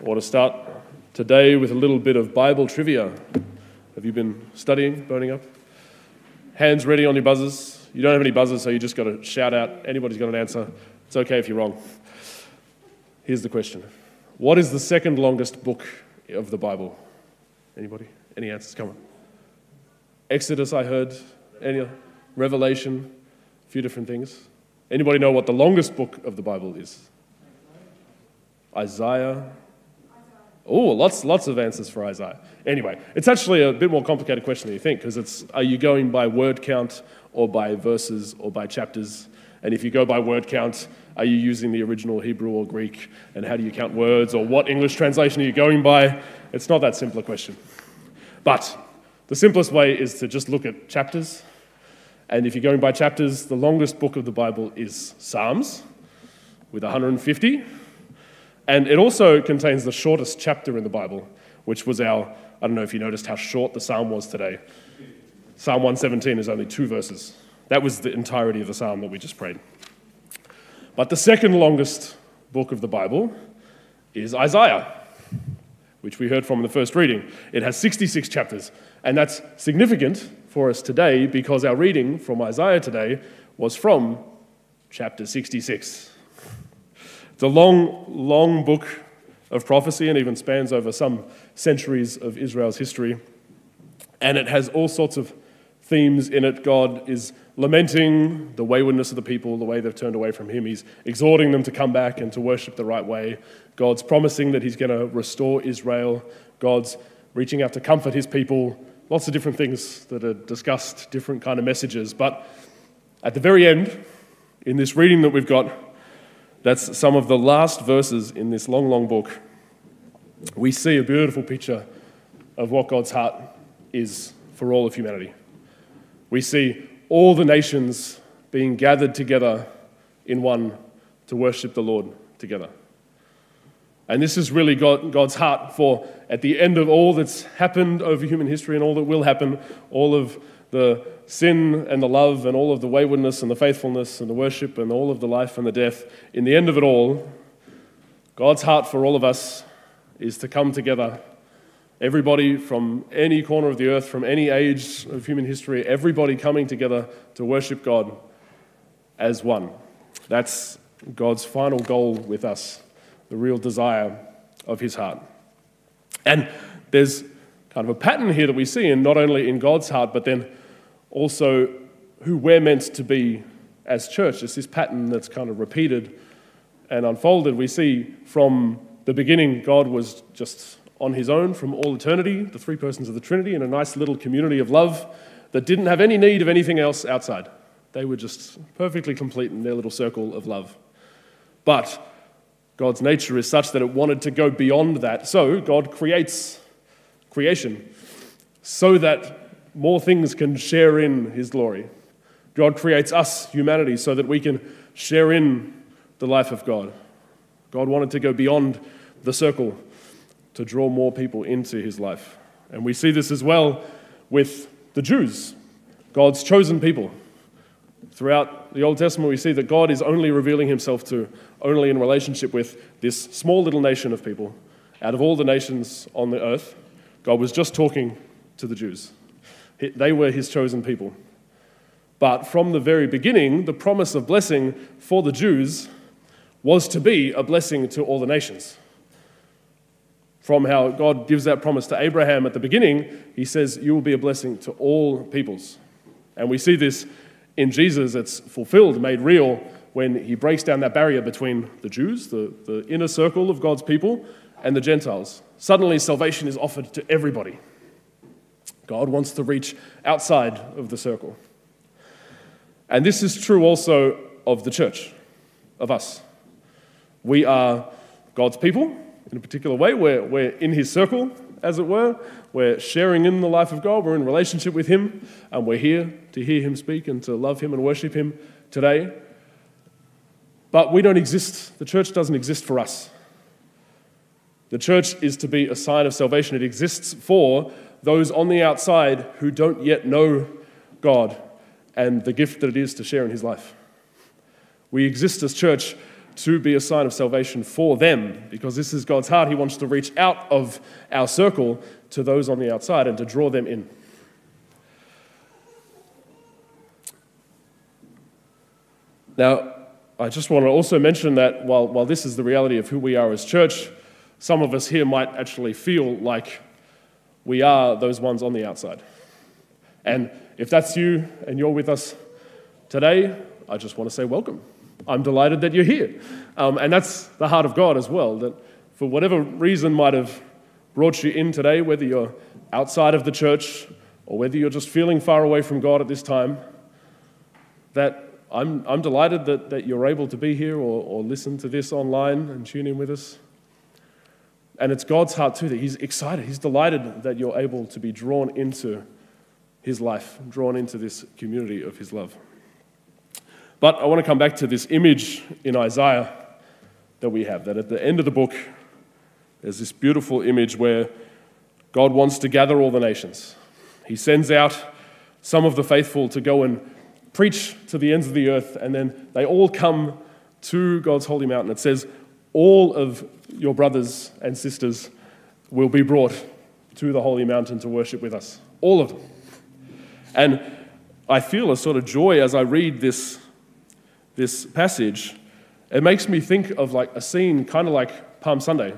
Want to start today with a little bit of Bible trivia. Have you been studying, burning up? Hands ready on your buzzers. You don't have any buzzers, so you just got to shout out. Anybody's got an answer. It's okay if you're wrong. Here's the question What is the second longest book of the Bible? Anybody? Any answers? Come on. Exodus, I heard. Any Revelation, a few different things. Anybody know what the longest book of the Bible is? Isaiah. Oh, lots, lots of answers for Isaiah. Anyway, it's actually a bit more complicated question than you think because it's are you going by word count or by verses or by chapters? And if you go by word count, are you using the original Hebrew or Greek? And how do you count words? Or what English translation are you going by? It's not that simple a question. But the simplest way is to just look at chapters. And if you're going by chapters, the longest book of the Bible is Psalms with 150. And it also contains the shortest chapter in the Bible, which was our, I don't know if you noticed how short the psalm was today. Psalm 117 is only two verses. That was the entirety of the psalm that we just prayed. But the second longest book of the Bible is Isaiah, which we heard from in the first reading. It has 66 chapters, and that's significant for us today because our reading from Isaiah today was from chapter 66. It's a long, long book of prophecy and even spans over some centuries of Israel's history. And it has all sorts of themes in it. God is lamenting the waywardness of the people, the way they've turned away from Him. He's exhorting them to come back and to worship the right way. God's promising that He's going to restore Israel. God's reaching out to comfort His people. Lots of different things that are discussed, different kind of messages. But at the very end, in this reading that we've got, that's some of the last verses in this long, long book. We see a beautiful picture of what God's heart is for all of humanity. We see all the nations being gathered together in one to worship the Lord together. And this is really God, God's heart for, at the end of all that's happened over human history and all that will happen, all of the sin and the love and all of the waywardness and the faithfulness and the worship and all of the life and the death, in the end of it all, God's heart for all of us is to come together. Everybody from any corner of the earth, from any age of human history, everybody coming together to worship God as one. That's God's final goal with us, the real desire of his heart. And there's kind of a pattern here that we see, and not only in God's heart, but then also who we're meant to be as church. It's this pattern that's kind of repeated and unfolded. We see from the beginning, God was just on his own from all eternity, the three persons of the Trinity, in a nice little community of love that didn't have any need of anything else outside. They were just perfectly complete in their little circle of love. But God's nature is such that it wanted to go beyond that. So God creates creation so that more things can share in his glory. God creates us, humanity, so that we can share in the life of God. God wanted to go beyond the circle to draw more people into his life. And we see this as well with the Jews, God's chosen people. Throughout the Old Testament, we see that God is only revealing himself to, only in relationship with this small little nation of people. Out of all the nations on the earth, God was just talking to the Jews. They were his chosen people. But from the very beginning, the promise of blessing for the Jews was to be a blessing to all the nations. From how God gives that promise to Abraham at the beginning, he says, You will be a blessing to all peoples. And we see this in Jesus, it's fulfilled, made real, when he breaks down that barrier between the Jews, the, the inner circle of God's people, and the Gentiles. Suddenly, salvation is offered to everybody. God wants to reach outside of the circle. And this is true also of the church, of us. We are God's people in a particular way. We're, we're in His circle, as it were. We're sharing in the life of God. We're in relationship with Him. And we're here to hear Him speak and to love Him and worship Him today. But we don't exist, the church doesn't exist for us. The church is to be a sign of salvation. It exists for those on the outside who don't yet know God and the gift that it is to share in His life. We exist as church to be a sign of salvation for them because this is God's heart. He wants to reach out of our circle to those on the outside and to draw them in. Now, I just want to also mention that while, while this is the reality of who we are as church, some of us here might actually feel like we are those ones on the outside. And if that's you and you're with us today, I just want to say welcome. I'm delighted that you're here. Um, and that's the heart of God as well, that for whatever reason might have brought you in today, whether you're outside of the church or whether you're just feeling far away from God at this time, that I'm, I'm delighted that, that you're able to be here or, or listen to this online and tune in with us. And it's God's heart too that He's excited, He's delighted that you're able to be drawn into His life, drawn into this community of His love. But I want to come back to this image in Isaiah that we have, that at the end of the book, there's this beautiful image where God wants to gather all the nations. He sends out some of the faithful to go and preach to the ends of the earth, and then they all come to God's holy mountain. It says, All of your brothers and sisters will be brought to the holy mountain to worship with us. All of them. And I feel a sort of joy as I read this this passage, it makes me think of like a scene kind of like Palm Sunday.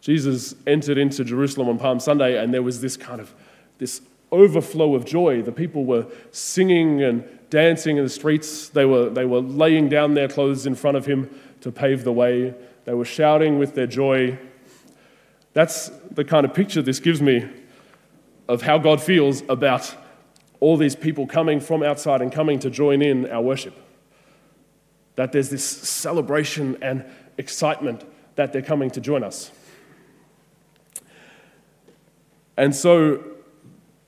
Jesus entered into Jerusalem on Palm Sunday, and there was this kind of this overflow of joy. The people were singing and dancing in the streets. They were, they were laying down their clothes in front of him to pave the way. They were shouting with their joy. That's the kind of picture this gives me of how God feels about all these people coming from outside and coming to join in our worship that there's this celebration and excitement that they're coming to join us. And so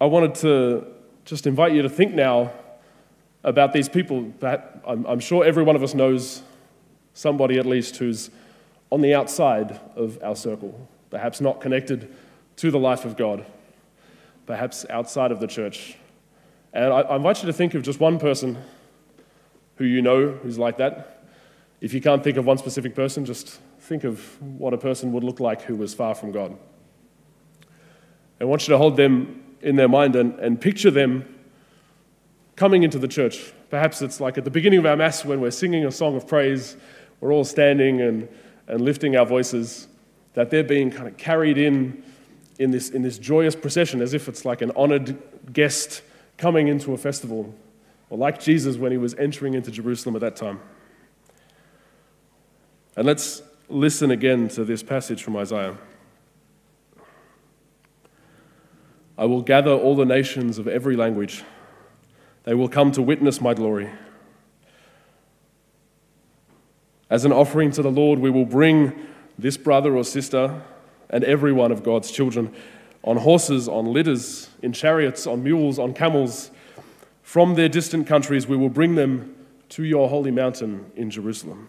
I wanted to just invite you to think now about these people that I'm, I'm sure every one of us knows somebody at least who's on the outside of our circle, perhaps not connected to the life of God, perhaps outside of the church. And I, I invite you to think of just one person who you know who's like that. If you can't think of one specific person, just think of what a person would look like who was far from God. I want you to hold them in their mind and, and picture them coming into the church. Perhaps it's like at the beginning of our Mass when we're singing a song of praise, we're all standing and, and lifting our voices, that they're being kind of carried in in this, in this joyous procession as if it's like an honored guest coming into a festival or like Jesus when he was entering into Jerusalem at that time. And let's listen again to this passage from Isaiah. I will gather all the nations of every language. They will come to witness my glory. As an offering to the Lord, we will bring this brother or sister and every one of God's children on horses, on litters, in chariots, on mules, on camels from their distant countries, we will bring them to your holy mountain in Jerusalem.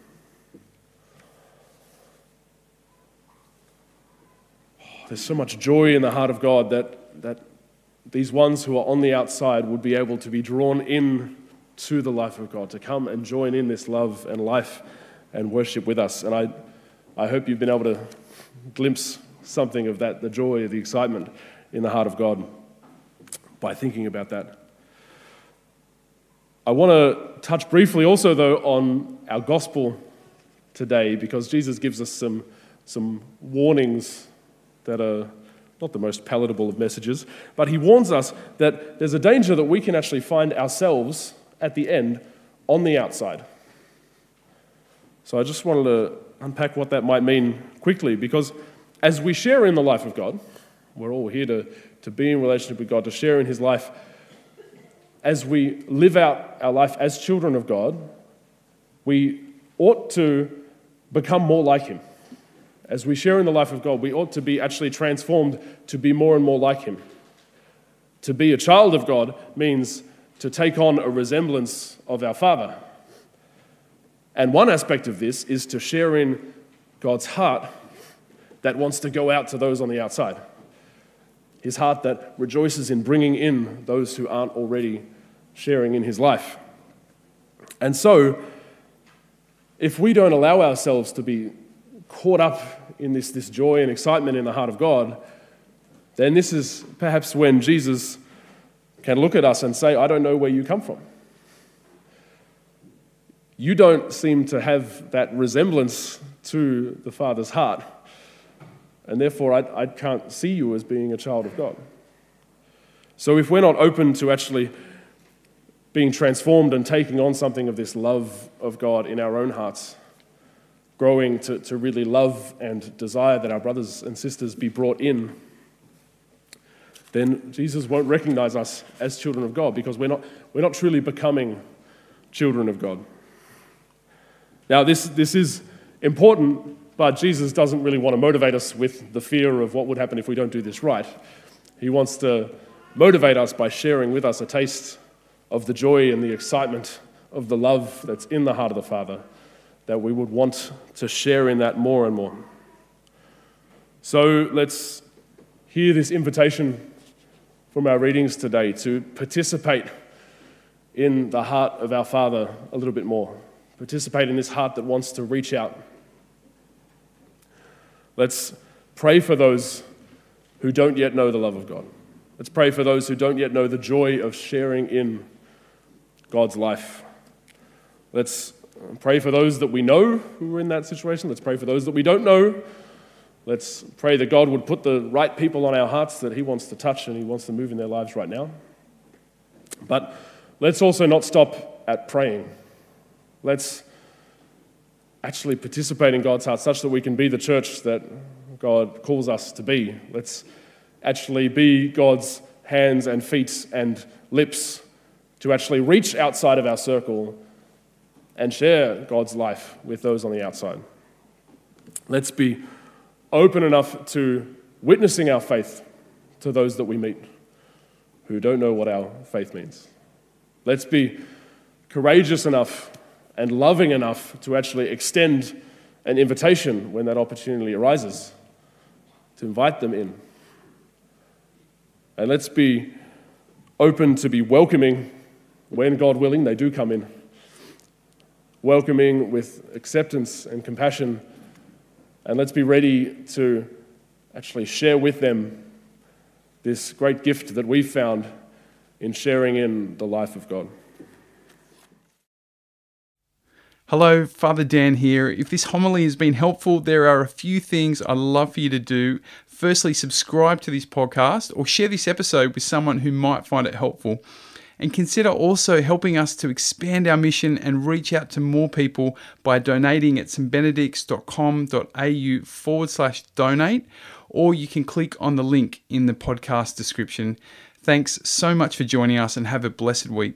Oh, there's so much joy in the heart of God that, that these ones who are on the outside would be able to be drawn in to the life of God, to come and join in this love and life and worship with us. And I, I hope you've been able to glimpse something of that, the joy, the excitement in the heart of God by thinking about that. I want to touch briefly also, though, on our gospel today because Jesus gives us some, some warnings that are not the most palatable of messages, but he warns us that there's a danger that we can actually find ourselves at the end on the outside. So I just wanted to unpack what that might mean quickly because as we share in the life of God, we're all here to, to be in relationship with God, to share in his life as we live out our life as children of God, we ought to become more like Him. As we share in the life of God, we ought to be actually transformed to be more and more like Him. To be a child of God means to take on a resemblance of our Father. And one aspect of this is to share in God's heart that wants to go out to those on the outside his heart that rejoices in bringing in those who aren't already sharing in his life. And so, if we don't allow ourselves to be caught up in this, this joy and excitement in the heart of God, then this is perhaps when Jesus can look at us and say, I don't know where you come from. You don't seem to have that resemblance to the Father's heart, and therefore I, I can't see you as being a child of God. So if we're not open to actually being transformed and taking on something of this love of God in our own hearts, growing to, to really love and desire that our brothers and sisters be brought in, then Jesus won't recognize us as children of God because we're not, we're not truly becoming children of God. Now, this, this is important, but Jesus doesn't really want to motivate us with the fear of what would happen if we don't do this right. He wants to motivate us by sharing with us a taste of the joy and the excitement of the love that's in the heart of the Father, that we would want to share in that more and more. So let's hear this invitation from our readings today to participate in the heart of our Father a little bit more. Participate in this heart that wants to reach out. Let's pray for those who don't yet know the love of God. Let's pray for those who don't yet know the joy of sharing in God's life. Let's pray for those that we know who are in that situation. Let's pray for those that we don't know. Let's pray that God would put the right people on our hearts that He wants to touch and He wants to move in their lives right now. But let's also not stop at praying. Let's actually participate in God's heart such that we can be the church that God calls us to be. Let's actually be God's hands and feet and lips to actually reach outside of our circle and share God's life with those on the outside. Let's be open enough to witnessing our faith to those that we meet who don't know what our faith means. Let's be courageous enough and loving enough to actually extend an invitation when that opportunity arises, to invite them in. And let's be open to be welcoming when, God willing, they do come in. Welcoming with acceptance and compassion. And let's be ready to actually share with them this great gift that we've found in sharing in the life of God. Hello, Father Dan here. If this homily has been helpful, there are a few things I'd love for you to do. Firstly, subscribe to this podcast or share this episode with someone who might find it helpful and consider also helping us to expand our mission and reach out to more people by donating at stbenedicts.com.au forward slash donate, or you can click on the link in the podcast description. Thanks so much for joining us and have a blessed week.